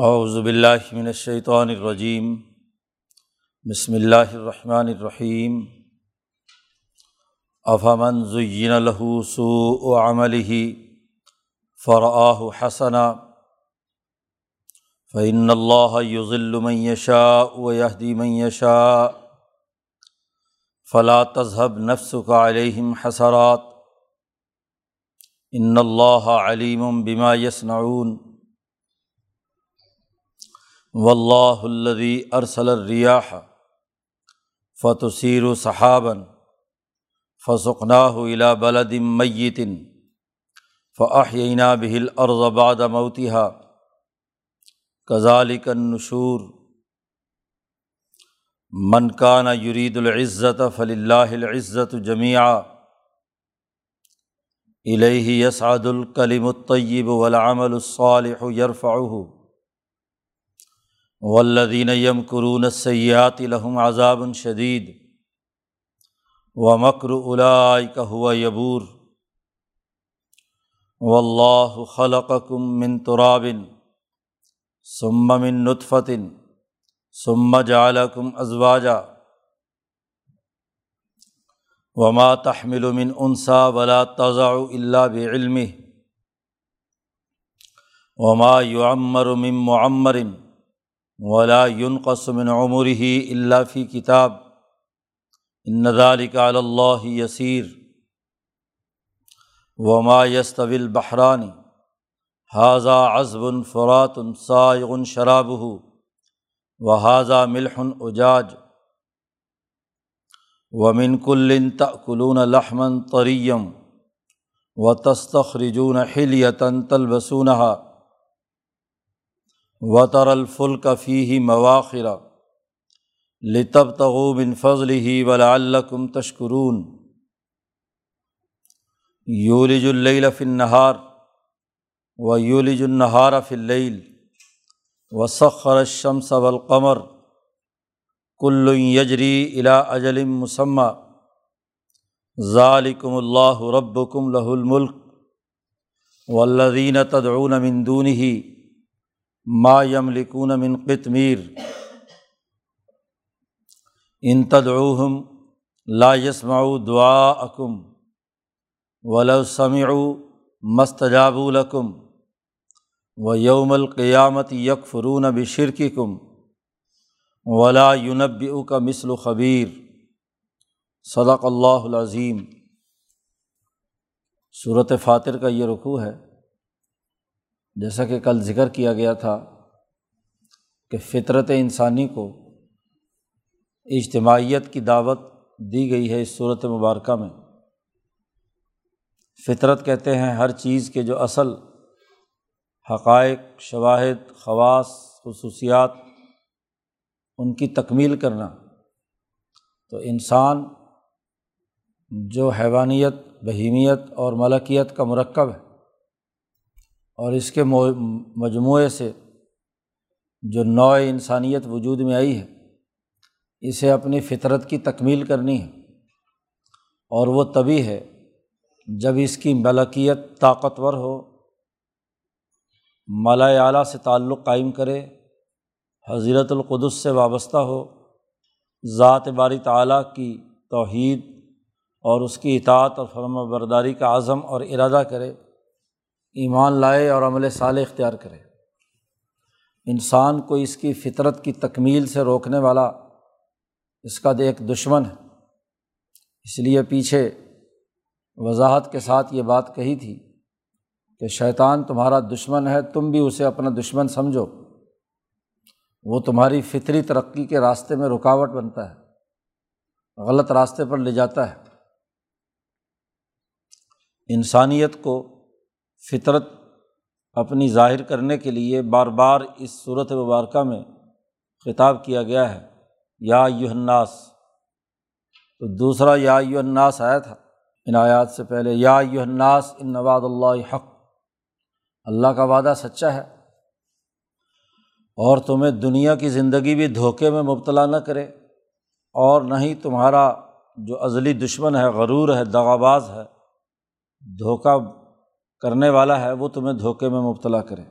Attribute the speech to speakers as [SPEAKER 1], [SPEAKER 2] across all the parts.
[SPEAKER 1] اعوذ باللہ من الشیطان الرجیم بسم اللہ الرحمن الرحیم افمن زین له سوء عمله فرآہ حسنا فإن اللہ یضل من یشاء ویہدی من یشاء فلا تذهب نفسك علیہم حسرات ان اللہ علیم بما یصنعون و اللہ الدی ارسل الریاح فتثیر و صحابً فسقناہ الا بلدم میتن فعینہ بہل ارضباد موتیہ کزالک النشور منکان یرید العزت فل اللہ العزت جمیع الہ یسعد الکلم الطیب والعمل الصالح یرفعہ ولدین یم قرون سیات عذاب شدید و مکر الا ہوا یبور و اللہ خلقکم من ترابن ثم من نطفتن ثم جعلکم ازواجا وما تحمل من انسا ولا تضع الا بعلم وما يعمر من معمر ولا من عمر ہی اللہ فی کتاب ان اللہ یسیر وما یستویل بحرانی حاضہ عزب فرات سائغ شراب و حاضہ ملحن اجاج ومن کلن تلون لحمن تریم و تستخرجون حلیتن تلبسونہ و تر الفل فی مواخر لطب تغوب ان فضل ہی ولا الکم تشکرون یولج فی النہار و یولج النہار فی اللیل و سخر الشمس والقمر کل یجری الا اجل مسمہ ذالکم اللہ ربکم لہ الملک والذین تدعون من دونه ما یم لکون من قطمیر. ان تدعوہم لا یسمعوا دعاءکم ولو سمعوا مستجاب لکم و یوم القیامت یکفرون بشرککم ولا یونب کا مثل خبیر. صدق اللہ العظیم. صورت فاتر کا یہ رخوع ہے. جیسا کہ کل ذکر کیا گیا تھا کہ فطرت انسانی کو اجتماعیت کی دعوت دی گئی ہے اس صورت مبارکہ میں۔ فطرت کہتے ہیں ہر چیز کے جو اصل حقائق، شواہد، خواص، خصوصیات، ان کی تکمیل کرنا۔ تو انسان جو حیوانیت، بہیمیت اور ملکیت کا مرکب ہے۔ اور اس کے مجموعے سے جو نوع انسانیت وجود میں آئی ہے، اسے اپنی فطرت کی تکمیل کرنی ہے۔ اور وہ تبھی ہے جب اس کی ملکیت طاقتور ہو مالا اعلیٰ سے تعلق قائم کرے، حضرت القدس سے وابستہ ہو، ذات باری تعلیٰ کی توحید اور اس کی اطاعت اور فرم برداری کا عزم اور ارادہ کرے۔ ایمان لائے اور عمل سال اختیار کرے۔ انسان کو اس کی فطرت کی تکمیل سے روکنے والا اس کا ایک دشمن ہے۔ اس لیے پیچھے وضاحت کے ساتھ یہ بات کہی تھی کہ شیطان تمہارا دشمن ہے، تم بھی اسے اپنا دشمن سمجھو۔ وہ تمہاری فطری ترقی کے راستے میں رکاوٹ بنتا ہے، غلط راستے پر لے جاتا ہے۔ انسانیت کو فطرت اپنی ظاہر کرنے کے لیے بار بار اس صورت مبارکہ میں خطاب کیا گیا ہے۔ یا یو الناس۔ تو دوسرا یا یو الناس آیا تھا۔ ان آیات سے پہلے یا یو الناس ان نواد اللہ حق۔ اللہ کا وعدہ سچا ہے۔ اور تمہیں دنیا کی زندگی بھی دھوکے میں مبتلا نہ کرے۔ اور نہ ہی تمہارا جو عزلی دشمن ہے، غرور ہے، دغاباز ہے، دھوکہ کرنے والا ہے وہ تمہیں دھوکے میں مبتلا کرے۔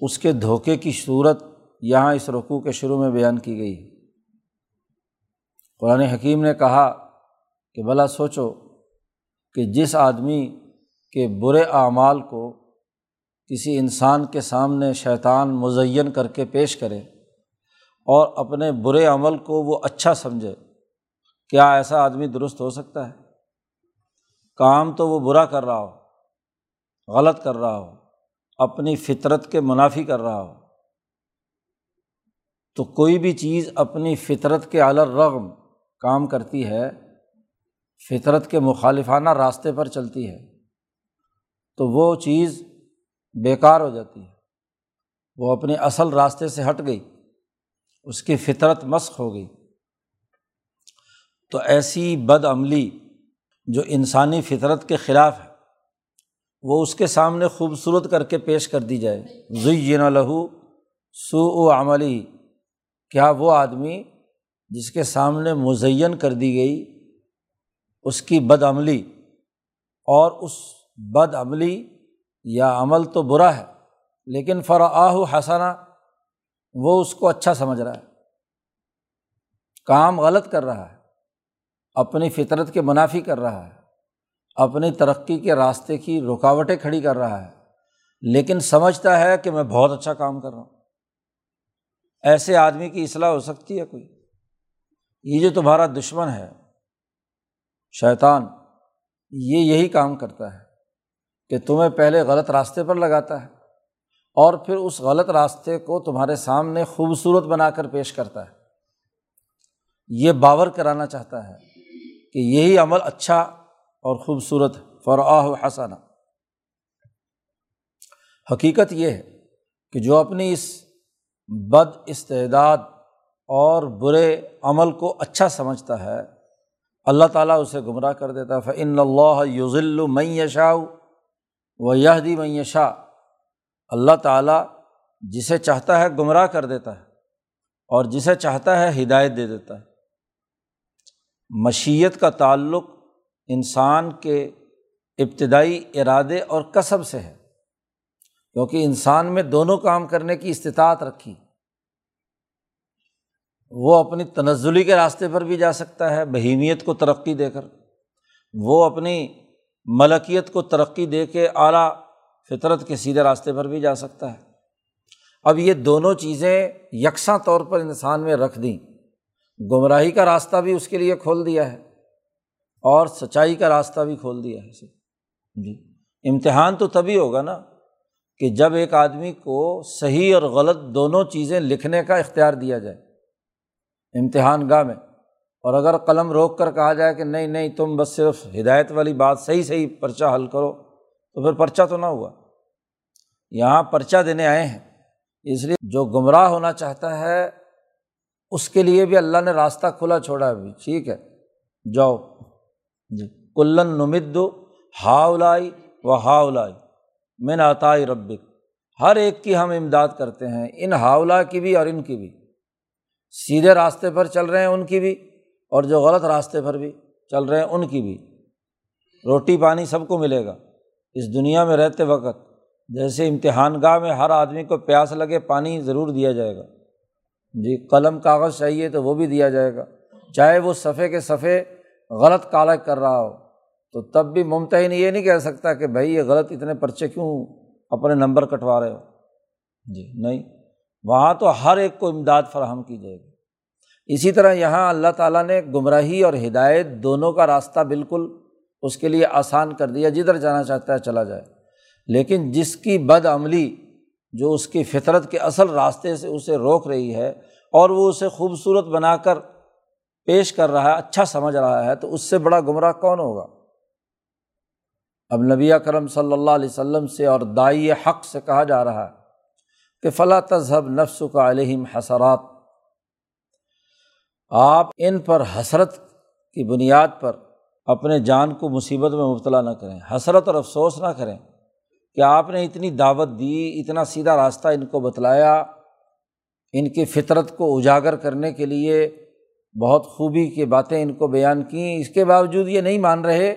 [SPEAKER 1] اس کے دھوکے کی صورت یہاں اس رقوع کے شروع میں بیان کی گئی۔ قرآن حکیم نے کہا کہ بھلا سوچو کہ جس آدمی کے برے اعمال کو کسی انسان کے سامنے شیطان مزین کر کے پیش کرے اور اپنے برے عمل کو وہ اچھا سمجھے، کیا ایسا آدمی درست ہو سکتا ہے؟ کام تو وہ برا کر رہا ہو۔ غلط کر رہا ہو، اپنی فطرت کے منافی کر رہا ہو، تو کوئی بھی چیز اپنی فطرت کے رغم کام کرتی ہے، فطرت کے مخالفانہ راستے پر چلتی ہے، تو وہ چیز بیکار ہو جاتی ہے۔ وہ اپنے اصل راستے سے ہٹ گئی، اس کی فطرت مشق ہو گئی۔ تو ایسی بد عملی جو انسانی فطرت کے خلاف ہے وہ اس کے سامنے خوبصورت کر کے پیش کر دی جائے۔ زی لہو سو و عملی کیا وہ آدمی جس کے سامنے مزین کر دی گئی اس کی بد عملی اور اس بد عملی یا عمل تو برا ہے، لیکن فراآہ حسنا، وہ اس کو اچھا سمجھ رہا ہے۔ کام غلط کر رہا ہے، اپنی فطرت کے منافی کر رہا ہے۔ اپنی ترقی کے راستے کی رکاوٹیں کھڑی کر رہا ہے۔ لیکن سمجھتا ہے کہ میں بہت اچھا کام کر رہا ہوں۔ ایسے آدمی کی اصلاح ہو سکتی ہے کوئی؟ یہ جو تمہارا دشمن ہے، شیطان، یہ یہی کام کرتا ہے کہ تمہیں پہلے غلط راستے پر لگاتا ہے اور پھر اس غلط راستے کو تمہارے سامنے خوبصورت بنا کر پیش کرتا ہے۔ یہ باور کرانا چاہتا ہے کہ یہی عمل اچھا اور خوبصورت فراہ و حسانہ حقیقت یہ ہے کہ جو اپنی اس بد استعداد اور برے عمل کو اچھا سمجھتا ہے، اللہ تعالیٰ اسے گمراہ کر دیتا ہے۔ فعن اللہ یوزل معیشا و یہ دی معیشا اللہ تعالیٰ جسے چاہتا ہے گمراہ کر دیتا ہے اور جسے چاہتا ہے ہدایت دے دیتا ہے۔ مشیت کا تعلق انسان کے ابتدائی ارادے اور کصب سے ہے۔ کیونکہ انسان میں دونوں کام کرنے کی استطاعت رکھی۔ وہ اپنی تنزلی کے راستے پر بھی جا سکتا ہے، بہیمیت کو ترقی دے کر۔ وہ اپنی ملکیت کو ترقی دے کے اعلیٰ فطرت کے سیدھے راستے پر بھی جا سکتا ہے۔ اب یہ دونوں چیزیں یکساں طور پر انسان میں رکھ دیں۔ گمراہی کا راستہ بھی اس کے لیے کھول دیا ہے۔ اور سچائی کا راستہ بھی کھول دیا ہے اسے۔ جی۔ امتحان تو تبھی ہوگا نا کہ جب ایک آدمی کو صحیح اور غلط دونوں چیزیں لکھنے کا اختیار دیا جائے۔ امتحان گاہ میں۔ اور اگر قلم روک کر کہا جائے کہ نہیں نہیں، تم بس صرف ہدایت والی بات صحیح صحیح پرچہ حل کرو، تو پھر پرچہ تو نہ ہوا۔ یہاں پرچہ دینے آئے ہیں۔ اس لیے جو گمراہ ہونا چاہتا ہے، اس کے لیے بھی اللہ نے راستہ کھلا چھوڑا ابھی ٹھیک ہے۔ جاؤ۔ جی۔ کلن نمد ہاؤلائی و ہاؤلائی میں نے ربک۔ ہر ایک کی ہم امداد کرتے ہیں، ان ہاؤلا کی بھی اور ان کی بھی۔ سیدھے راستے پر چل رہے ہیں ان کی بھی اور جو غلط راستے پر بھی چل رہے ہیں ان کی بھی۔ روٹی پانی سب کو ملے گا۔ اس دنیا میں رہتے وقت جیسے امتحان گاہ میں ہر آدمی کو پیاس لگے، پانی ضرور دیا جائے گا۔ جی قلم، کاغذ چاہیے تو وہ بھی دیا جائے گا۔ چاہے وہ صفحے کے صفحے غلط کالا کر رہا ہو، تو تب بھی ممتحن یہ نہیں کہہ سکتا کہ بھائی یہ غلط اتنے پرچے کیوں اپنے نمبر کٹوا رہے ہو۔ جی نہیں۔ وہاں تو ہر ایک کو امداد فراہم کی جائے گی۔ اسی طرح یہاں اللہ تعالیٰ نے گمراہی اور ہدایت دونوں کا راستہ بالکل اس کے لیے آسان کر دیا، جدھر جانا چاہتا ہے چلا جائے۔ لیکن جس کی بد عملی جو اس کی فطرت کے اصل راستے سے اسے روک رہی ہے اور وہ اسے خوبصورت بنا کر پیش کر رہا ہے اچھا سمجھ رہا ہے، تو اس سے بڑا گمراہ کون ہوگا؟ اب نبی کرم صلی اللہ علیہ وسلم سے اور دائی حق سے کہا جا رہا ہے کہ فلاں تذہب نفس کا علیہم حسرات۔ آپ ان پر حسرت کی بنیاد پر اپنے جان کو مصیبت میں مبتلا نہ کریں۔ حسرت اور افسوس نہ کریں کہ آپ نے اتنی دعوت دی، اتنا سیدھا راستہ ان کو بتلایا، ان کی فطرت کو اجاگر کرنے کے لیے بہت خوبی کی باتیں ان کو بیان کیں، اس کے باوجود یہ نہیں مان رہے،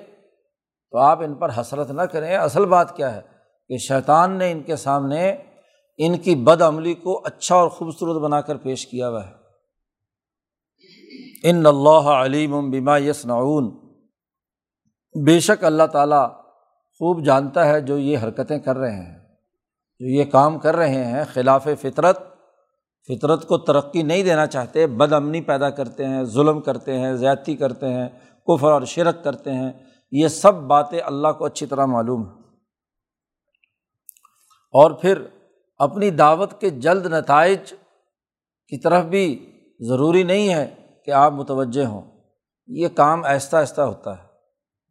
[SPEAKER 1] تو آپ ان پر حسرت نہ کریں۔ اصل بات کیا ہے؟ کہ شیطان نے ان کے سامنے ان کی بد عملی کو اچھا اور خوبصورت بنا کر پیش کیا ہوا ہے۔ ان اللہ علیم بما یس نعون بے شک اللہ تعالیٰ خوب جانتا ہے جو یہ حرکتیں کر رہے ہیں، جو یہ کام کر رہے ہیں خلاف فطرت۔ فطرت کو ترقی نہیں دینا چاہتے، بد امنی پیدا کرتے ہیں، ظلم کرتے ہیں، زیادتی کرتے ہیں، کفر اور شرک کرتے ہیں، یہ سب باتیں اللہ کو اچھی طرح معلوم ہیں۔ اور پھر اپنی دعوت کے جلد نتائج کی طرف بھی ضروری نہیں ہے کہ آپ متوجہ ہوں۔ یہ کام آہستہ آہستہ ہوتا ہے۔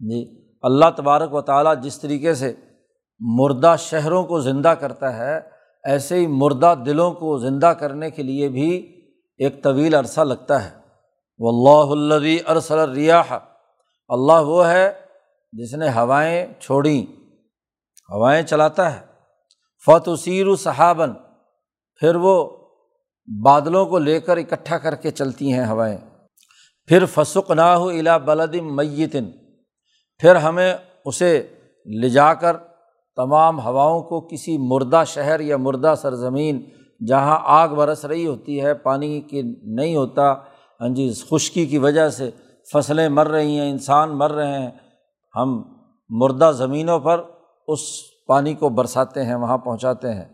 [SPEAKER 1] جی اللہ تبارک و تعالیٰ جس طریقے سے مردہ شہروں کو زندہ کرتا ہے ایسے ہی مردہ دلوں کو زندہ کرنے کے لیے بھی ایک طویل عرصہ لگتا ہے۔ وہ اللہ الدی ارسل ریاح اللہ وہ ہے جس نے ہوائیں چھوڑیں، ہوائیں چلاتا ہے۔ فت سیر صحابن پھر وہ بادلوں کو لے کر اکٹھا کر کے چلتی ہیں ہوائیں۔ پھر فسق نہ ہو الا بلدم میتن پھر ہمیں اسے لے جا کر تمام ہواؤں کو کسی مردہ شہر یا مردہ سرزمین جہاں آگ برس رہی ہوتی ہے، پانی کی نہیں ہوتا۔ ہاں جی خشکی کی وجہ سے فصلیں مر رہی ہیں، انسان مر رہے ہیں۔ ہم مردہ زمینوں پر اس پانی کو برساتے ہیں، وہاں پہنچاتے ہیں۔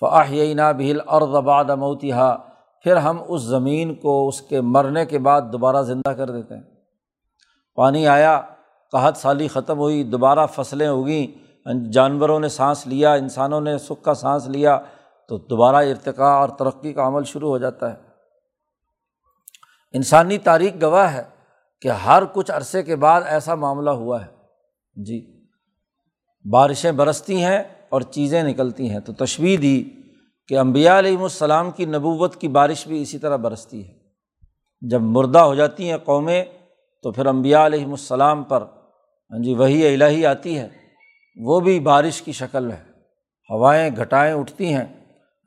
[SPEAKER 1] فاہینہ بھیل اور زباد موتیہ پھر ہم اس زمین کو اس کے مرنے کے بعد دوبارہ زندہ کر دیتے ہیں۔ پانی آیا، قحط سالی ختم ہوئی، دوبارہ فصلیں اگیں۔ جانوروں نے سانس لیا، انسانوں نے سکھ کا سانس لیا، تو دوبارہ ارتقاء اور ترقی کا عمل شروع ہو جاتا ہے۔ انسانی تاریخ گواہ ہے کہ ہر کچھ عرصے کے بعد ایسا معاملہ ہوا ہے۔ جی بارشیں برستی ہیں اور چیزیں نکلتی ہیں۔ تو تشویح دی کہ امبیا علیہم السلام کی نبوت کی بارش بھی اسی طرح برستی ہے۔ جب مردہ ہو جاتی ہیں قومیں، تو پھر امبیا علیہم السلام پر ہاں جی وہی الہی آتی ہے۔ وہ بھی بارش کی شکل ہے۔ ہوائیں گھٹائیں اٹھتی ہیں۔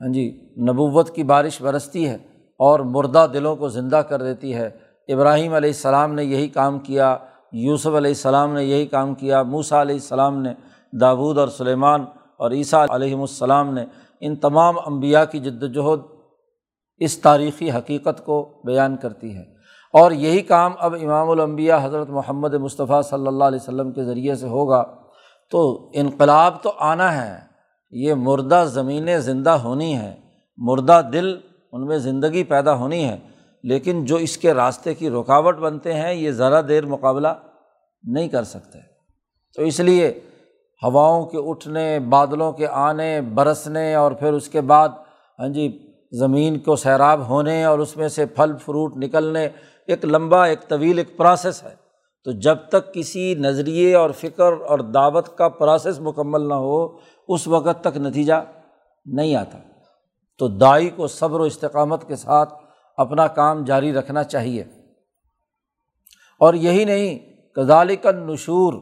[SPEAKER 1] ہاں جی نبوت کی بارش برستی ہے اور مردہ دلوں کو زندہ کر دیتی ہے۔ ابراہیم علیہ السلام نے یہی کام کیا، یوسف علیہ السلام نے یہی کام کیا موسا علیہ السلام نے داود اور سلیمان اور عیسیٰ علیہم السلام نے۔ ان تمام انبیاء کی جد وجہد اس تاریخی حقیقت کو بیان کرتی ہے۔ اور یہی کام اب امام الانبیاء حضرت محمد مصطفیٰ صلی اللہ علیہ وسلم کے ذریعے سے ہوگا۔ تو انقلاب تو آنا ہے، یہ مردہ زمینیں زندہ ہونی ہیں۔ مردہ دل ان میں زندگی پیدا ہونی ہے، لیکن جو اس کے راستے کی رکاوٹ بنتے ہیں، یہ ذرا دیر مقابلہ نہیں کر سکتے۔ تو اس لیے ہواؤں کے اٹھنے، بادلوں کے آنے، برسنے اور پھر اس کے بعد ہاں جی زمین کو سیراب ہونے اور اس میں سے پھل، فروٹ نکلنے، ایک لمبا، ایک طویل، ایک پروسیس ہے۔ تو جب تک کسی نظریے اور فکر اور دعوت کا پروسیس مکمل نہ ہو، اس وقت تک نتیجہ نہیں آتا۔ تو دائی کو صبر و استقامت کے ساتھ اپنا کام جاری رکھنا چاہیے۔ اور یہی نہیں کزالک نشور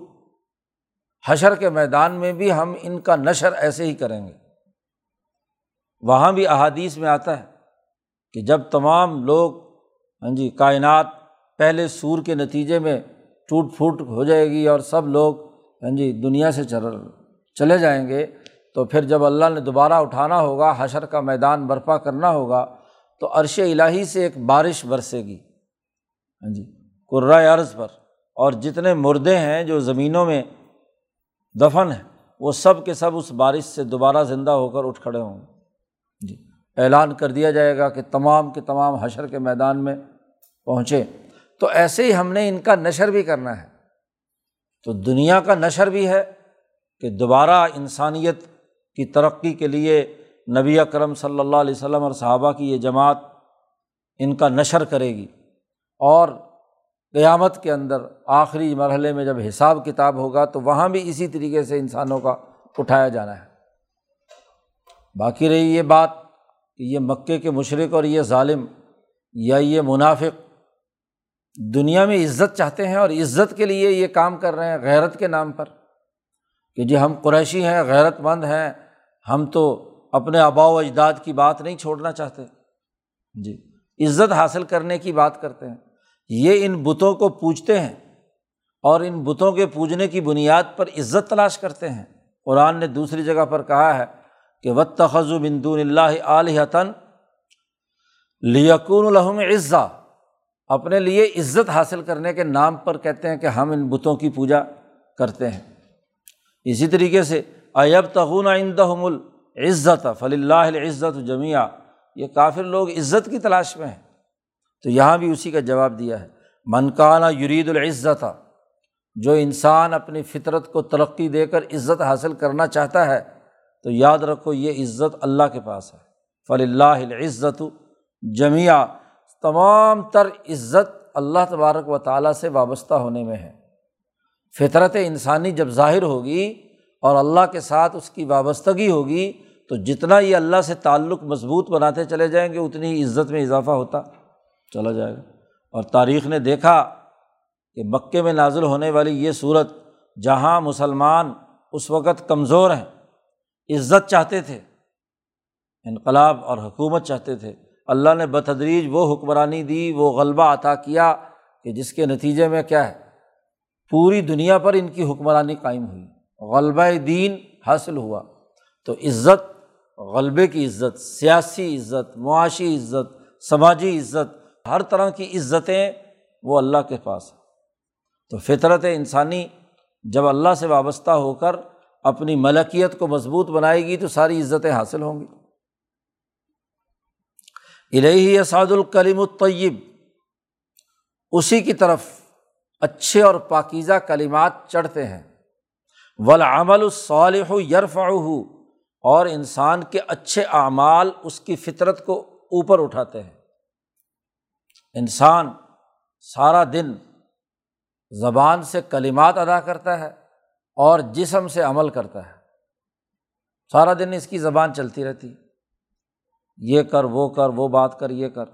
[SPEAKER 1] حشر کے میدان میں بھی ہم ان کا نشر ایسے ہی کریں گے۔ وہاں بھی احادیث میں آتا ہے کہ جب تمام لوگ ہاں جی کائنات پہلے سور کے نتیجے میں ٹوٹ پھوٹ ہو جائے گی اور سب لوگ ہاں جی دنیا سے چل چلے جائیں گے، تو پھر جب اللہ نے دوبارہ اٹھانا ہوگا، حشر کا میدان برپا کرنا ہوگا، تو عرش الٰہی سے ایک بارش برسے گی۔ ہاں جی قرۂۂ عرض پر۔ اور جتنے مردے ہیں جو زمینوں میں دفن ہیں، وہ سب کے سب اس بارش سے دوبارہ زندہ ہو کر اٹھ کھڑے ہوں گے۔ یعنی جی اعلان کر دیا جائے گا کہ تمام کے تمام حشر کے میدان میں پہنچے۔ تو ایسے ہی ہم نے ان کا نشر بھی کرنا ہے۔ تو دنیا کا نشر بھی ہے کہ دوبارہ انسانیت کی ترقی کے لیے نبی اکرم صلی اللہ علیہ وسلم اور صحابہ کی یہ جماعت ان کا نشر کرے گی۔ اور قیامت کے اندر آخری مرحلے میں جب حساب کتاب ہوگا تو وہاں بھی اسی طریقے سے انسانوں کا اٹھایا جانا ہے۔ باقی رہی یہ بات کہ یہ مکے کے مشرق اور یہ ظالم یا یہ منافق دنیا میں عزت چاہتے ہیں اور عزت کے لیے یہ کام کر رہے ہیں غیرت کے نام پر کہ جی ہم قریشی ہیں، غیرت مند ہیں، ہم تو اپنے آبا و اجداد کی بات نہیں چھوڑنا چاہتے۔ جی عزت حاصل کرنے کی بات کرتے ہیں۔ یہ ان بتوں کو پوجتے ہیں اور ان بتوں کے پوجنے کی بنیاد پر عزت تلاش کرتے ہیں۔ قرآن نے دوسری جگہ پر کہا ہے کہ و تخذ بندون اللہ علیہتاً لیکون الحم عزا اپنے لیے عزت حاصل کرنے کے نام پر کہتے ہیں کہ ہم ان بتوں کی پوجا کرتے ہیں۔ اسی طریقے سے ایب تغون آئندہم العزت فلی اللہ عزت جمیہ یہ کافر لوگ عزت کی تلاش میں ہیں۔ تو یہاں بھی اسی کا جواب دیا ہے۔ منکانہ یرید العزت، جو انسان اپنی فطرت کو ترقی دے کر عزت حاصل کرنا چاہتا ہے، تو یاد رکھو یہ عزت اللہ کے پاس ہے۔ فلی اللہ عزت جمعہ تمام تر عزت اللہ تبارک و تعالیٰ سے وابستہ ہونے میں ہے۔ فطرت انسانی جب ظاہر ہوگی اور اللہ کے ساتھ اس کی وابستگی ہوگی، تو جتنا یہ اللہ سے تعلق مضبوط بناتے چلے جائیں گے، اتنی ہی عزت میں اضافہ ہوتا، چلا جائے گا۔ اور تاریخ نے دیکھا کہ مکے میں نازل ہونے والی یہ صورت، جہاں مسلمان اس وقت کمزور ہیں، عزت چاہتے تھے، انقلاب اور حکومت چاہتے تھے اللہ نے بتدریج وہ حکمرانی دی، وہ غلبہ عطا کیا کہ جس کے نتیجے میں کیا ہے؟ پوری دنیا پر ان کی حکمرانی قائم ہوئی۔ غلبہ دین حاصل ہوا۔ تو عزت، غلبے کی عزت، سیاسی عزت، معاشی عزت، سماجی عزت، ہر طرح کی عزتیں وہ اللہ کے پاس ہیں۔ تو فطرت انسانی جب اللہ سے وابستہ ہو کر اپنی ملکیت کو مضبوط بنائے گی تو ساری عزتیں حاصل ہوں گی۔ الہی اسعد الکلیم الطیب۔ اسی کی طرف اچھے اور پاکیزہ کلیمات چڑھتے ہیں۔ ولامل الصالح یرف اور انسان کے اچھے اعمال اس کی فطرت کو اوپر اٹھاتے ہیں۔ انسان سارا دن زبان سے کلیمات ادا کرتا ہے اور جسم سے عمل کرتا ہے۔ سارا دن اس کی زبان چلتی رہتی۔ یہ کر، وہ کر، وہ بات کر، یہ کر۔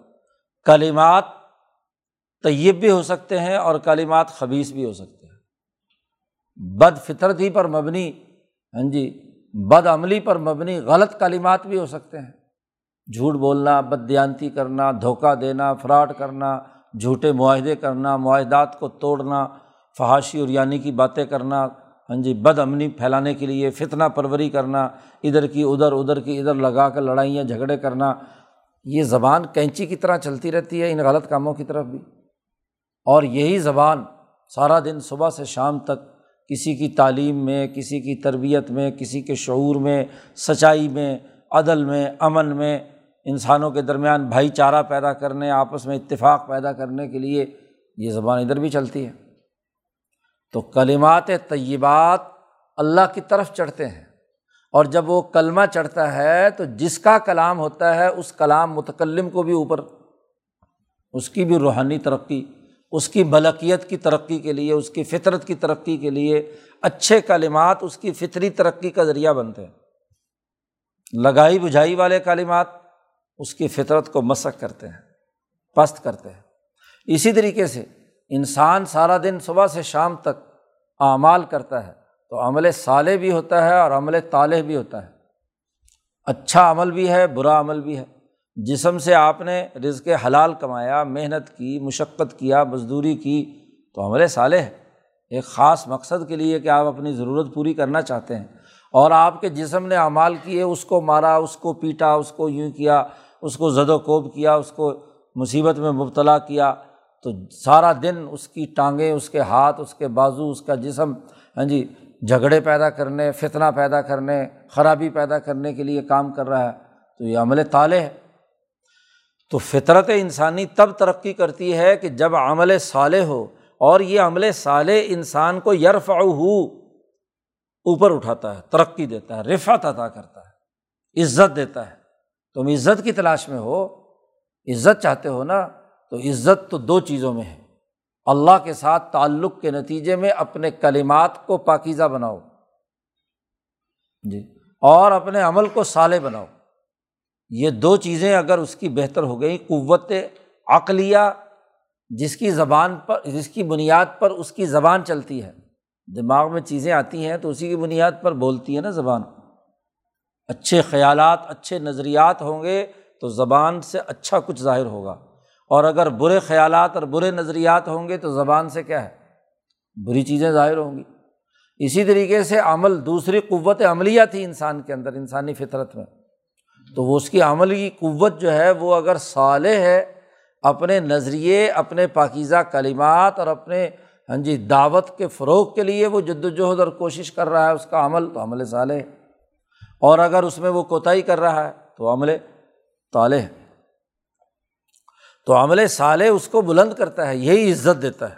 [SPEAKER 1] کلیمات طیب بھی ہو سکتے ہیں اور کلیمات خبیص بھی ہو سکتے ہیں۔ بد فطرت ہی پر مبنی ہاں جی بد عملی پر مبنی غلط کلیمات بھی ہو سکتے ہیں۔ جھوٹ بولنا بدیانتی کرنا، دھوکہ دینا، فراڈ کرنا، جھوٹے معاہدے کرنا، معاہدات کو توڑنا، فحاشی اور یعنی کی باتیں کرنا ہاں جی بد امنی پھیلانے کے لیے، فتنہ پروری کرنا، ادھر کی ادھر ادھر کی ادھر لگا کر لڑائیاں، جھگڑے کرنا، یہ زبان کینچی کی طرح چلتی رہتی ہے ان غلط کاموں کی طرف بھی۔ اور یہی زبان سارا دن صبح سے شام تک کسی کی تعلیم میں، کسی کی تربیت میں، کسی کے شعور میں، سچائی میں، عدل میں، امن میں، انسانوں کے درمیان بھائی چارہ پیدا کرنے، آپس میں اتفاق پیدا کرنے کے لیے یہ زبان ادھر بھی چلتی ہے۔ تو کلمات طیبات اللہ کی طرف چڑھتے ہیں۔ اور جب وہ کلمہ چڑھتا ہے تو جس کا کلام ہوتا ہے، اس کلام متکلم کو بھی اوپر، اس کی بھی روحانی ترقی، اس کی ملکیت کی ترقی کے لیے، اس کی فطرت کی ترقی کے لیے اچھے کلمات اس کی فطری ترقی کا ذریعہ بنتے ہیں۔ لگائی بجھائی والے کلمات اس کی فطرت کو مسق کرتے ہیں، پست کرتے ہیں۔ اسی طریقے سے انسان سارا دن صبح سے شام تک اعمال کرتا ہے تو عمل صالح بھی ہوتا ہے اور عمل طالح بھی ہوتا ہے۔ اچھا عمل بھی ہے، برا عمل بھی ہے۔ جسم سے آپ نے رزق حلال کمایا، محنت کی، مشقت کیا، مزدوری کی، تو عمل صالح ہے۔ ایک خاص مقصد کے لیے کہ آپ اپنی ضرورت پوری کرنا چاہتے ہیں۔ اور آپ کے جسم نے اعمال کیے، اس کو مارا، اس کو پیٹا، اس کو یوں کیا، اس کو زد و کوب کیا، اس کو مصیبت میں مبتلا کیا۔ تو سارا دن اس کی ٹانگیں، اس کے ہاتھ، اس کے بازو، اس کا جسم ہاں جی جھگڑے پیدا کرنے، فتنہ پیدا کرنے، خرابی پیدا کرنے کے لیے کام کر رہا ہے، تو یہ عمل تالے ہے۔ تو فطرت انسانی تب ترقی کرتی ہے کہ جب عمل صالح ہو اور یہ عمل صالح انسان کو یرف ہو اوپر اٹھاتا ہے، ترقی دیتا ہے رفت عطا کرتا ہے، عزت دیتا ہے۔ تم عزت کی تلاش میں ہو، عزت چاہتے ہو نا تو عزت تو دو چیزوں میں ہے۔ اللہ کے ساتھ تعلق کے نتیجے میں اپنے کلمات کو پاکیزہ بناؤ۔ جی۔ اور اپنے عمل کو سالے بناؤ۔ یہ دو چیزیں اگر اس کی بہتر ہو گئیں، قوت عقلیہ، جس کی زبان پر، جس کی بنیاد پر اس کی زبان چلتی ہے۔ دماغ میں چیزیں آتی ہیں تو اسی کی بنیاد پر بولتی ہے نا زبان۔ اچھے خیالات، اچھے نظریات ہوں گے تو زبان سے اچھا کچھ ظاہر ہوگا۔ اور اگر برے خیالات اور برے نظریات ہوں گے تو زبان سے کیا ہے؟ بری چیزیں ظاہر ہوں گی۔ اسی طریقے سے عمل دوسری قوت عملیہ تھی انسان کے اندر، انسانی فطرت میں۔ تو وہ اس کی عمل کی قوت جو ہے وہ اگر صالح ہے، اپنے نظریے، اپنے پاکیزہ کلمات اور اپنے ہاں جی دعوت کے فروغ کے لیے وہ جد وجہد اور کوشش کر رہا ہے اس کا عمل، تو عمل صالح ہے۔ اور اگر اس میں وہ کوتاہی کر رہا ہے تو عمل طالح ہے۔ تو عمل صالح اس کو بلند کرتا ہے، یہی عزت دیتا ہے۔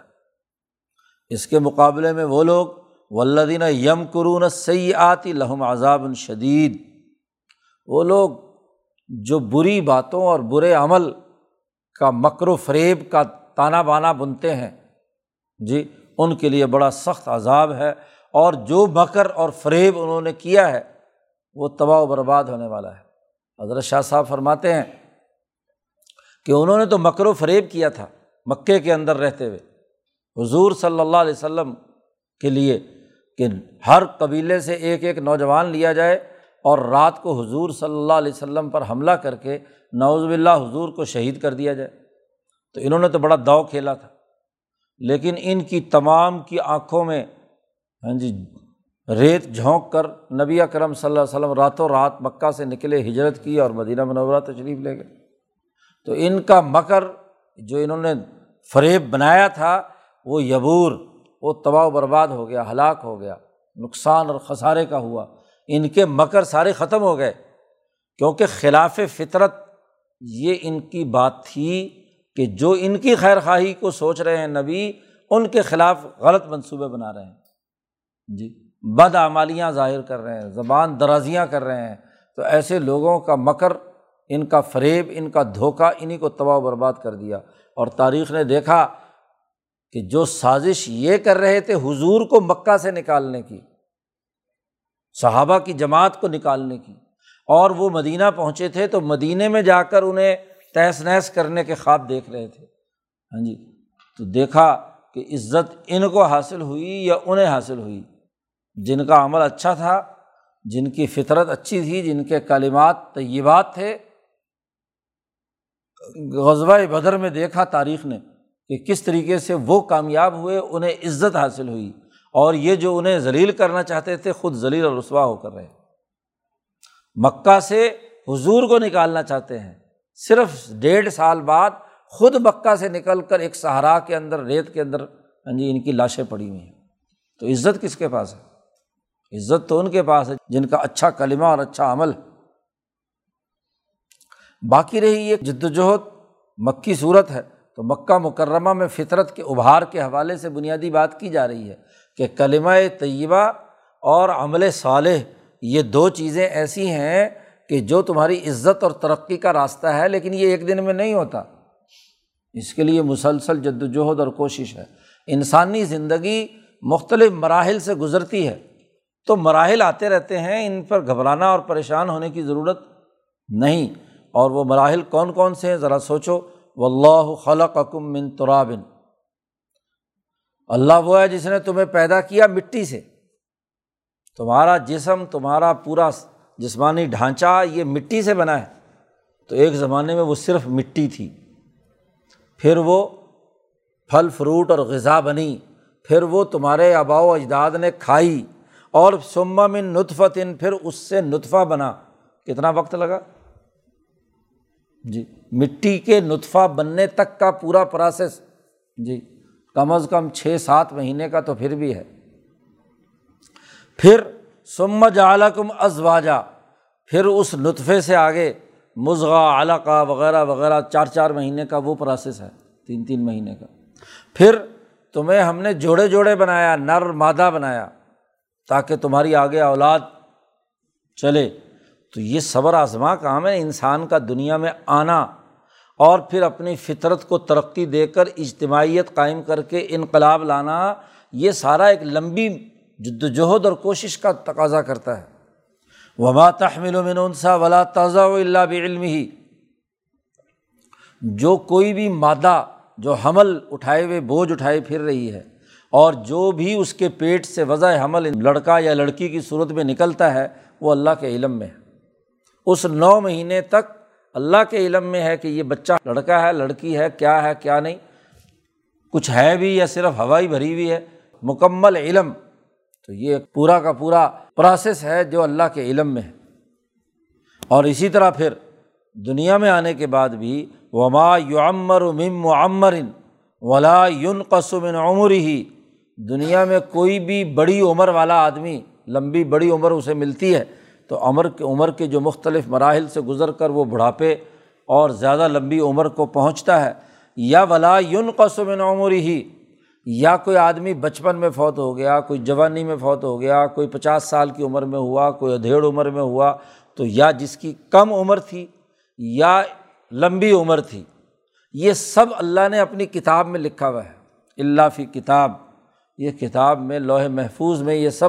[SPEAKER 1] اس کے مقابلے میں وہ لوگ ولدین یم قرون سی آتی لہم عذاب شدید وہ لوگ جو بری باتوں اور برے عمل کا مکر و فریب کا تانا بانا بنتے ہیں جی ان کے لیے بڑا سخت عذاب ہے۔ اور جو مکر اور فریب انہوں نے کیا ہے، وہ تباہ و برباد ہونے والا ہے۔ حضرت شاہ صاحب فرماتے ہیں کہ انہوں نے تو مکر و فریب کیا تھا مکے کے اندر رہتے ہوئے۔ حضور صلی اللہ علیہ وسلم کے لیے کہ ہر قبیلے سے ایک ایک نوجوان لیا جائے اور رات کو حضور صلی اللہ علیہ وسلم پر حملہ کر کے نوز باللہ حضور کو شہید کر دیا جائے۔ تو انہوں نے تو بڑا داؤ کھیلا تھا۔ لیکن ان کی تمام کی آنکھوں میں ہاں جی ریت جھونک کر نبی اکرم صلی اللہ علیہ وسلم راتوں رات مکہ سے نکلے، ہجرت کی اور مدینہ منورہ تشریف لے گئے۔ تو ان کا مکر جو انہوں نے فریب بنایا تھا، وہ یبور، وہ تباہ و برباد ہو گیا، ہلاک ہو گیا، نقصان اور خسارے کا ہوا۔ ان کے مکر سارے ختم ہو گئے۔ کیونکہ خلاف فطرت یہ ان کی بات تھی کہ جو ان کی خیر خواہی کو سوچ رہے ہیں نبی، ان کے خلاف غلط منصوبے بنا رہے ہیں۔ جی بد اعمالیاں ظاہر کر رہے ہیں، زبان درازیاں کر رہے ہیں۔ تو ایسے لوگوں کا مکر ان کا فریب، ان کا دھوکہ انہیں کو تباہ و برباد کر دیا۔ اور تاریخ نے دیکھا کہ جو سازش یہ کر رہے تھے حضور کو مکہ سے نکالنے کی، صحابہ کی جماعت کو نکالنے کی، اور وہ مدینہ پہنچے تھے تو مدینے میں جا کر انہیں تہس نہس کرنے کے خواب دیکھ رہے تھے۔ ہاں جی تو دیکھا کہ عزت ان کو حاصل ہوئی یا انہیں حاصل ہوئی؟ جن کا عمل اچھا تھا، جن کی فطرت اچھی تھی، جن کے کالمات طیبات تھے غزبۂ بدر میں دیکھا تاریخ نے کہ کس طریقے سے وہ کامیاب ہوئے، انہیں عزت حاصل ہوئی اور یہ جو انہیں ذلیل کرنا چاہتے تھے، خود ذلیل اور رسوا ہو کر رہے۔ مکہ سے حضور کو نکالنا چاہتے ہیں۔ صرف ڈیڑھ سال بعد خود مکہ سے نکل کر ایک سہارا کے اندر، ریت کے اندر ہاں جی ان کی لاشیں پڑی ہوئی ہیں۔ تو عزت کس کے پاس ہے؟ عزت تو ان کے پاس ہے جن کا اچھا کلمہ اور اچھا عمل باقی رہی یہ جد وجہد مکی صورت ہے تو مکہ مکرمہ میں فطرت کے ابھار کے حوالے سے بنیادی بات کی جا رہی ہے کہ کلمہ طیبہ اور عمل صالح یہ دو چیزیں ایسی ہیں کہ جو تمہاری عزت اور ترقی کا راستہ ہے، لیکن یہ ایک دن میں نہیں ہوتا۔ اس کے لیے مسلسل جد وجہد اور کوشش ہے۔ انسانی زندگی مختلف مراحل سے گزرتی ہے۔ تو مراحل آتے رہتے ہیں، ان پر گھبرانا اور پریشان ہونے کی ضرورت نہیں۔ اور وہ مراحل کون کون سے ہیں؟ ذرا سوچو۔ و اللہ خلق اکم من ترابن اللہ وہ ہے جس نے تمہیں پیدا کیا مٹی سے۔ تمہارا جسم، تمہارا پورا جسمانی ڈھانچہ یہ مٹی سے بنا ہے۔ تو ایک زمانے میں وہ صرف مٹی تھی۔ پھر وہ پھل، فروٹ اور غذا بنی۔ پھر وہ تمہارے آبا و اجداد نے کھائی۔ اور سما من نطفت ان پھر اس سے نطفہ بنا۔ کتنا وقت لگا؟ جی مٹی کے نطفہ بننے تک کا پورا پروسیس جی کم از کم چھ سات مہینے کا تو پھر بھی ہے۔ پھر سم جالکم ازواجا، پھر اس نطفے سے آگے مضغا علقہ وغیرہ وغیرہ، چار چار مہینے کا وہ پروسیس ہے، تین تین مہینے کا۔ پھر تمہیں ہم نے جوڑے جوڑے بنایا، نر مادہ بنایا، تاکہ تمہاری آگے اولاد چلے۔ تو یہ صبر آزما کام ہے، انسان کا دنیا میں آنا اور پھر اپنی فطرت کو ترقی دے کر اجتماعیت قائم کر کے انقلاب لانا، یہ سارا ایک لمبی جد وجہد اور کوشش کا تقاضا کرتا ہے۔ وبا تحمل و منسا ولا تازہ و اللہ بعلم ہی جو کوئی بھی مادہ، جو حمل اٹھائے ہوئے، بوجھ اٹھائے پھر رہی ہے اور جو بھی اس کے پیٹ سے وضع حمل لڑکا یا لڑکی کی صورت میں نکلتا ہے، وہ اللہ کے علم میں ہے۔ اس نو مہینے تک اللہ کے علم میں ہے کہ یہ بچہ لڑکا ہے، لڑکی ہے، کیا ہے، کیا نہیں۔ کچھ ہے بھی یا صرف ہوائی بھری ہوئی ہے، مکمل علم۔ تو یہ پورا کا پورا پروسیس ہے جو اللہ کے علم میں ہے۔ اور اسی طرح پھر دنیا میں آنے کے بعد بھی وما یعمر مم معمر ولا یون قسم عمر ہی دنیا میں کوئی بھی بڑی عمر والا آدمی، لمبی بڑی عمر اسے ملتی ہے۔ تو عمر کے عمر کے جو مختلف مراحل سے گزر کر وہ بڑھاپے اور زیادہ لمبی عمر کو پہنچتا ہے۔ یا ولا یون قسم عمر ہی یا کوئی آدمی بچپن میں فوت ہو گیا، کوئی جوانی میں فوت ہو گیا، کوئی پچاس سال کی عمر میں ہوا، کوئی ادھیڑ عمر میں ہوا، تو یا جس کی کم عمر تھی یا لمبی عمر تھی۔ یہ سب اللہ نے اپنی کتاب میں لکھا ہوا ہے۔ اللہ فی کتاب، یہ کتاب میں لوہے محفوظ میں یہ سب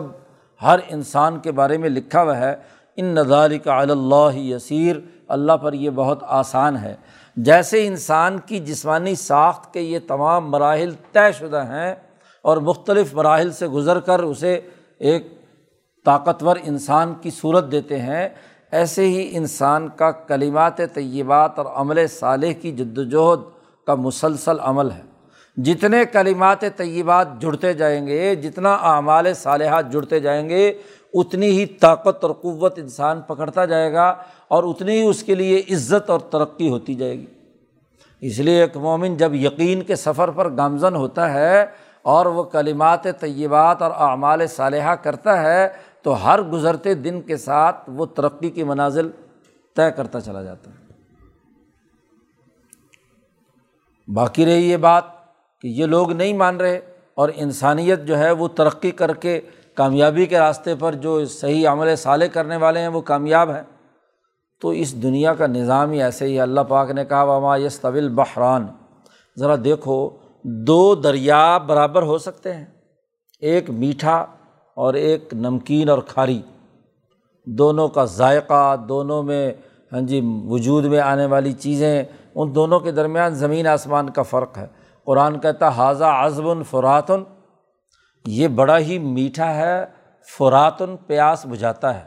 [SPEAKER 1] ہر انسان کے بارے میں لکھا ہوا ہے، ان نظاری کا اللہ یسیر، اللہ پر یہ بہت آسان ہے۔ جیسے انسان کی جسمانی ساخت کے یہ تمام مراحل طے شدہ ہیں اور مختلف مراحل سے گزر کر اسے ایک طاقتور انسان کی صورت دیتے ہیں، ایسے ہی انسان کا کلیمات طیبات اور عمل صالح کی جد وجہد کا مسلسل عمل ہے۔ جتنے کلیمات طیبات جڑتے جائیں گے، جتنا اعمال صالحات جڑتے جائیں گے، اتنی ہی طاقت اور قوت انسان پکڑتا جائے گا اور اتنی ہی اس کے لیے عزت اور ترقی ہوتی جائے گی۔ اس لیے ایک مومن جب یقین کے سفر پر گامزن ہوتا ہے اور وہ کلمات طیبات اور اعمال صالحہ کرتا ہے، تو ہر گزرتے دن کے ساتھ وہ ترقی کی منازل طے کرتا چلا جاتا ہے۔ باقی رہی یہ بات کہ یہ لوگ نہیں مان رہے اور انسانیت جو ہے وہ ترقی کر کے کامیابی کے راستے پر جو صحیح عمل صالح کرنے والے ہیں وہ کامیاب ہیں۔ تو اس دنیا کا نظام ہی ایسے ہی ہے۔ اللہ پاک نے کہا، وما یس طویل بحران ذرا دیکھو، دو دریا برابر ہو سکتے ہیں۔ ایک میٹھا اور ایک نمکین اور کھاری۔ دونوں کا ذائقہ، دونوں میں ہاں جی وجود میں آنے والی چیزیں، ان دونوں کے درمیان زمین آسمان کا فرق ہے۔ قرآن کہتا حاضہ عزب فراتن یہ بڑا ہی میٹھا ہے فراتن پیاس بجھاتا ہے۔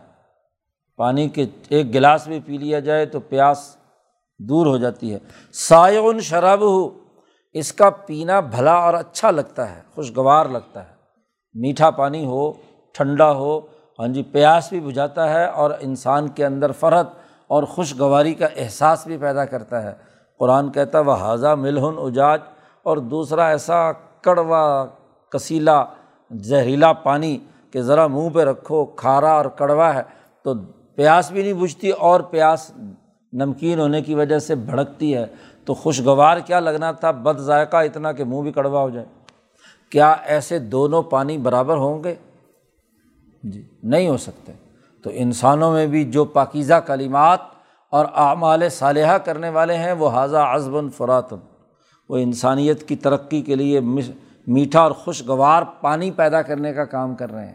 [SPEAKER 1] پانی کے ایک گلاس بھی پی لیا جائے تو پیاس دور ہو جاتی ہے۔ سایون شراب ہو اس کا پینا بھلا اور اچھا لگتا ہے، خوشگوار لگتا ہے۔ میٹھا پانی ہو، ٹھنڈا ہو ہاں جی پیاس بھی بجھاتا ہے اور انسان کے اندر فرحت اور خوشگواری کا احساس بھی پیدا کرتا ہے۔ قرآن کہتا ہے وہ حاضہ ملہن اجاج اور دوسرا ایسا کڑوا، کسیلا، زہریلا پانی کہ ذرا منہ پہ رکھو، کھارا اور کڑوا ہے تو پیاس بھی نہیں بجھتی اور پیاس نمکین ہونے کی وجہ سے بھڑکتی ہے۔ تو خوشگوار کیا لگنا تھا بد ذائقہ اتنا کہ منہ بھی کڑوا ہو جائے۔ کیا ایسے دونوں پانی برابر ہوں گے؟ جی نہیں ہو سکتے۔ تو انسانوں میں بھی جو پاکیزہ کلیمات اور اعمال صالحہ کرنے والے ہیں، وہ حاضہ عزب فراتن وہ انسانیت کی ترقی کے لیے میٹھا اور خوشگوار پانی پیدا کرنے کا کام کر رہے ہیں۔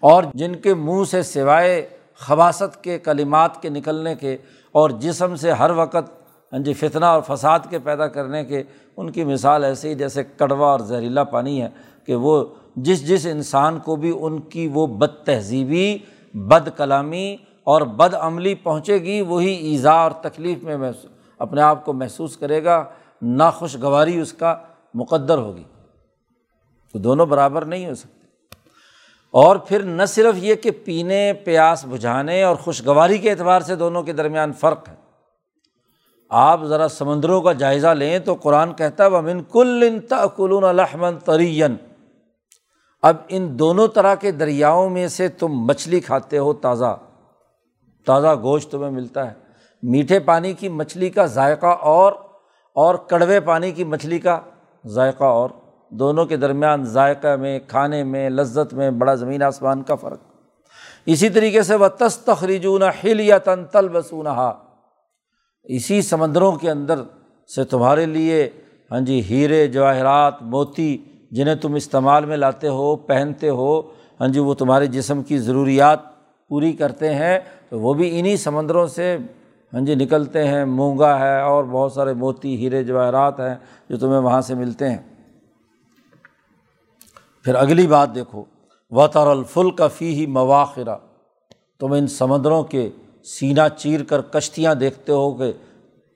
[SPEAKER 1] اور جن کے منہ سے سوائے خباصت کے کلمات کے نکلنے کے اور جسم سے ہر وقت جی فتنہ اور فساد کے پیدا کرنے کے ان کی مثال ایسے ہی جیسے کڑوا اور زہریلا پانی ہے کہ وہ جس جس انسان کو بھی ان کی وہ بد تہذیبی بد کلامی اور بد عملی پہنچے گی، وہی ایزا اور تکلیف میں اپنے آپ کو محسوس کرے گا۔ ناخوشگواری اس کا مقدر ہوگی۔ تو دونوں برابر نہیں ہو سکتے۔ اور پھر نہ صرف یہ کہ پینے، پیاس بجھانے اور خوشگواری کے اعتبار سے دونوں کے درمیان فرق ہے۔ آپ ذرا سمندروں کا جائزہ لیں تو قرآن کہتا ہے، ومن کل تقلون الحمن ترین اب ان دونوں طرح کے دریاؤں میں سے تم مچھلی کھاتے ہو تازہ۔ تازہ گوشت تمہیں ملتا ہے۔ میٹھے پانی کی مچھلی کا ذائقہ اور اور کڑوے پانی کی مچھلی کا ذائقہ اور دونوں کے درمیان ذائقہ میں، کھانے میں، لذت میں بڑا زمین آسمان کا فرق۔ اسی طریقے سے وہ تس تخریجون ہل یا تن تل اسی سمندروں کے اندر سے تمہارے لیے ہاں جی ہیرے، جواہرات، موتی جنہیں تم استعمال میں لاتے ہو، پہنتے ہو ہاں جی وہ تمہارے جسم کی ضروریات پوری کرتے ہیں، تو وہ بھی انہیں سمندروں سے ہاں جی نکلتے ہیں، مونگا ہے اور بہت سارے موتی، ہیرے، جواہرات ہیں جو تمہیں وہاں سے ملتے ہیں۔ پھر اگلی بات دیکھو۔ وطر الفل کا فی ہی مواخرہ تم ان سمندروں کے سینہ چیر کر کشتیاں دیکھتے ہو کہ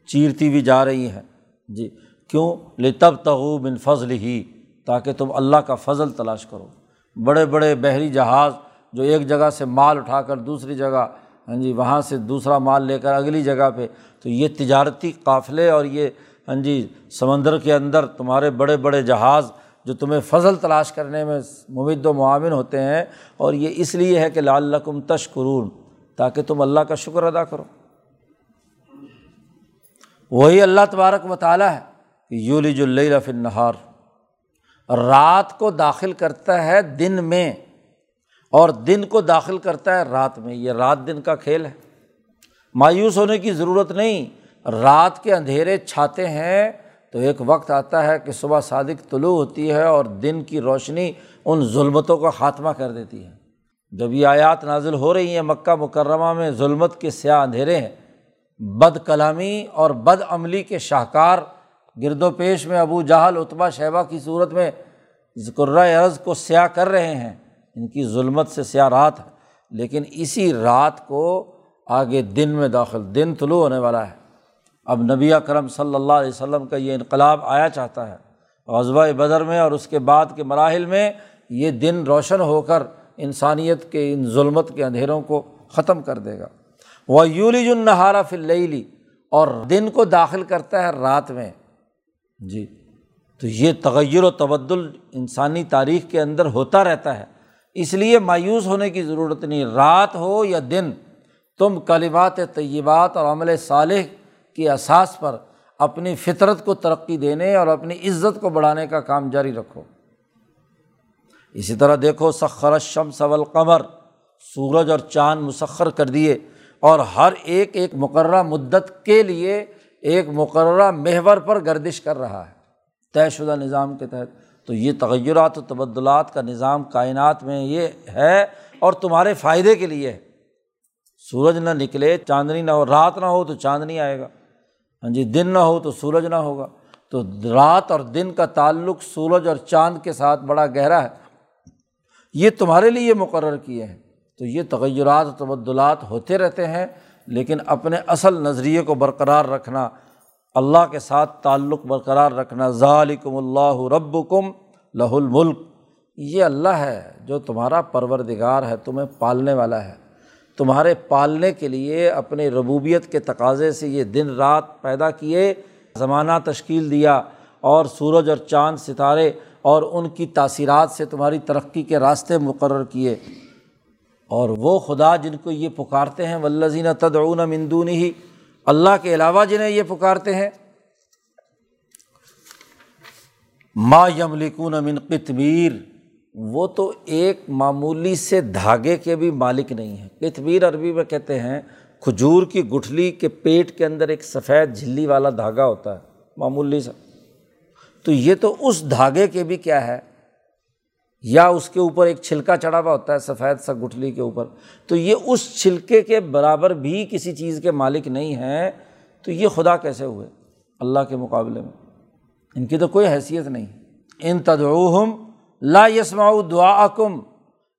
[SPEAKER 1] چیرتی بھی جا رہی ہیں۔ جی کیوں؟ لے تب تغو بن فضل ہی تاکہ تم اللہ کا فضل تلاش کرو۔ بڑے بڑے بحری جہاز جو ایک جگہ سے مال اٹھا کر دوسری جگہ ہاں جی وہاں سے دوسرا مال لے کر اگلی جگہ پہ۔ تو یہ تجارتی قافلے اور یہ ہاں جی سمندر کے اندر تمہارے بڑے بڑے جہاز جو تمہیں فضل تلاش کرنے میں ممد و معاون ہوتے ہیں، اور یہ اس لیے ہے کہ لال لقم تشکرون، تاکہ تم اللہ کا شکر ادا کرو۔ وہی اللہ تبارک مطالعہ ہے کہ یولی جو نہار رات کو داخل کرتا ہے دن میں۔ اور دن کو داخل کرتا ہے رات میں۔ یہ رات دن کا کھیل ہے۔ مایوس ہونے کی ضرورت نہیں۔ رات کے اندھیرے چھاتے ہیں۔ تو ایک وقت آتا ہے کہ صبح صادق طلوع ہوتی ہے اور دن کی روشنی ان ظلمتوں کا خاتمہ کر دیتی ہے۔ جب یہ آیات نازل ہو رہی ہیں، مکہ مکرمہ میں ظلمت کے سیاہ اندھیرے ہیں۔ بد کلامی اور بد عملی کے شاہکار گرد و پیش میں ابو جہل اتبا شہبہ کی صورت میں ذکر عرض کو سیاہ کر رہے ہیں۔ ان کی ظلمت سے سیاہ رات ہے۔ لیکن اسی رات کو آگے دن میں داخل، دن طلوع ہونے والا ہے۔ اب نبی کرم صلی اللہ علیہ وسلم کا یہ انقلاب آیا چاہتا ہے۔ غزبۂ بدر میں اور اس کے بعد کے مراحل میں یہ دن روشن ہو کر انسانیت کے، ان ظلمت کے اندھیروں کو ختم کر دے گا۔ وہ یولی النہارا فلعلی اور دن کو داخل کرتا ہے رات میں۔ جی۔ تو یہ تغیر و تبدل انسانی تاریخ کے اندر ہوتا رہتا ہے۔ اس لیے مایوس ہونے کی ضرورت نہیں۔ رات ہو یا دن، تم کلمات طیبات اور عمل صالح کی اساس پر اپنی فطرت کو ترقی دینے اور اپنی عزت کو بڑھانے کا کام جاری رکھو۔ اسی طرح دیکھو، سخر شمس قمر سورج اور چاند مسخر کر دیے اور ہر ایک ایک مقررہ مدت کے لیے ایک مقررہ محور پر گردش کر رہا ہے۔ طے شدہ نظام کے تحت تو یہ تغیرات و تبدلات کا نظام کائنات میں یہ ہے اور تمہارے فائدے کے لیے ہے۔ سورج نہ نکلے، چاندنی نہ ہو، رات نہ ہو تو چاندنی آئے گا۔ ہاں جی دن نہ ہو تو سورج نہ ہوگا۔ تو رات اور دن کا تعلق سورج اور چاند کے ساتھ بڑا گہرا ہے۔ یہ تمہارے لیے مقرر کیے ہیں۔ تو یہ تغیرات و تبدلات ہوتے رہتے ہیں، لیکن اپنے اصل نظریے کو برقرار رکھنا اللہ کے ساتھ تعلق برقرار رکھنا ظالکم اللہ رب کم لہ الملک۔ یہ اللہ ہے جو تمہارا پروردگار ہے، تمہیں پالنے والا ہے۔ تمہارے پالنے کے لیے اپنے ربوبیت کے تقاضے سے یہ دن رات پیدا کیے، زمانہ تشکیل دیا اور سورج اور چاند ستارے اور ان کی تاثیرات سے تمہاری ترقی کے راستے مقرر کیے۔ اور وہ خدا جن کو یہ پکارتے ہیں ولزین تدعون مندون ہی اللہ کے علاوہ جنہیں یہ پکارتے ہیں۔ ما یملکون من قطمیر وہ تو ایک معمولی سے دھاگے کے بھی مالک نہیں ہیں۔ قطمیر عربی میں کہتے ہیں، کھجور کی گٹھلی کے پیٹ کے اندر ایک سفید جھلی والا دھاگا ہوتا ہے، معمولی سا۔ تو یہ تو اس دھاگے کے بھی کیا ہے؟ یا اس کے اوپر ایک چھلکا چڑھا ہوا ہوتا ہے، سفید سا گٹھلی کے اوپر۔ تو یہ اس چھلکے کے برابر بھی کسی چیز کے مالک نہیں ہیں، تو یہ خدا کیسے ہوئے؟ اللہ کے مقابلے میں۔ ان کی تو کوئی حیثیت نہیں۔ ان تدعوہم لا یسما دعا کم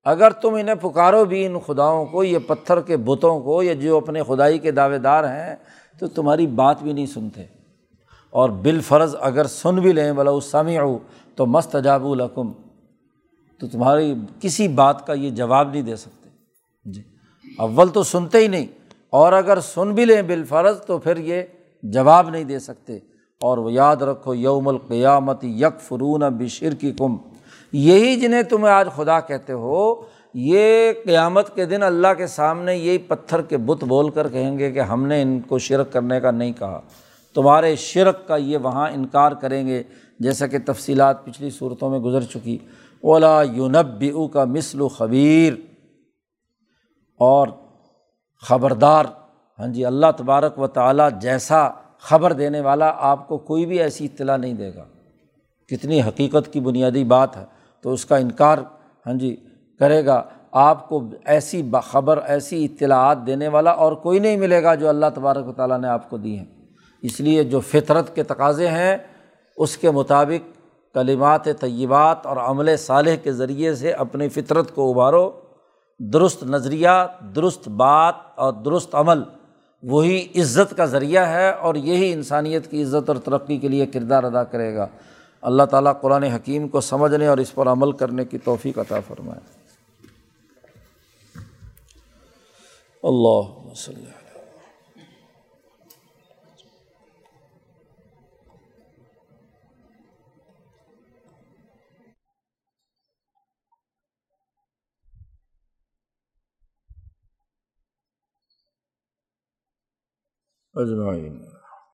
[SPEAKER 1] اگر تم انہیں پکارو بھی ان خداؤں کو، یہ پتھر کے بتوں کو، یا جو اپنے خدائی کے دعوے دار ہیں، تو تمہاری بات بھی نہیں سنتے۔ اور بالفرض اگر سن بھی لیں بلا اسامی ہو تو مست الحکم تو تمہاری کسی بات کا یہ جواب نہیں دے سکتے۔ جی۔ اول تو سنتے ہی نہیں اور اگر سن بھی لیں بالفرض تو پھر یہ جواب نہیں دے سکتے۔ اور وہ یاد رکھو یوم القیامت یک فرون بشر کی کم یہی جنہیں تمہیں آج خدا کہتے ہو یہ قیامت کے دن اللہ کے سامنے یہی پتھر کے بت بول کر کہیں گے کہ ہم نے ان کو شرک کرنے کا نہیں کہا۔ تمہارے شرک کا یہ وہاں انکار کریں گے جیسا کہ تفصیلات پچھلی صورتوں میں گزر چکی۔ اولا یونب او کا مثل و خبیر اور خبردار ہاں جی اللہ تبارک و تعالیٰ جیسا خبر دینے والا آپ کو کوئی بھی ایسی اطلاع نہیں دے گا۔ کتنی حقیقت کی بنیادی بات ہے، تو اس کا انکار ہاں جی کرے گا۔ آپ کو ایسی باخبر ایسی اطلاعات دینے والا اور کوئی نہیں ملے گا جو اللہ تبارک و تعالیٰ نے آپ کو دی ہیں۔ اس لیے جو فطرت کے تقاضے ہیں، اس کے مطابق کلمات طیبات اور عمل صالح کے ذریعے سے اپنی فطرت کو ابھارو۔ درست نظریہ، درست بات اور درست عمل، وہی عزت کا ذریعہ ہے اور یہی انسانیت کی عزت اور ترقی کے لیے کردار ادا کرے گا۔ اللہ تعالیٰ قرآن حکیم کو سمجھنے اور اس پر عمل کرنے کی توفیق عطا فرمائے۔ اللہ وسلم۔ اجمعین۔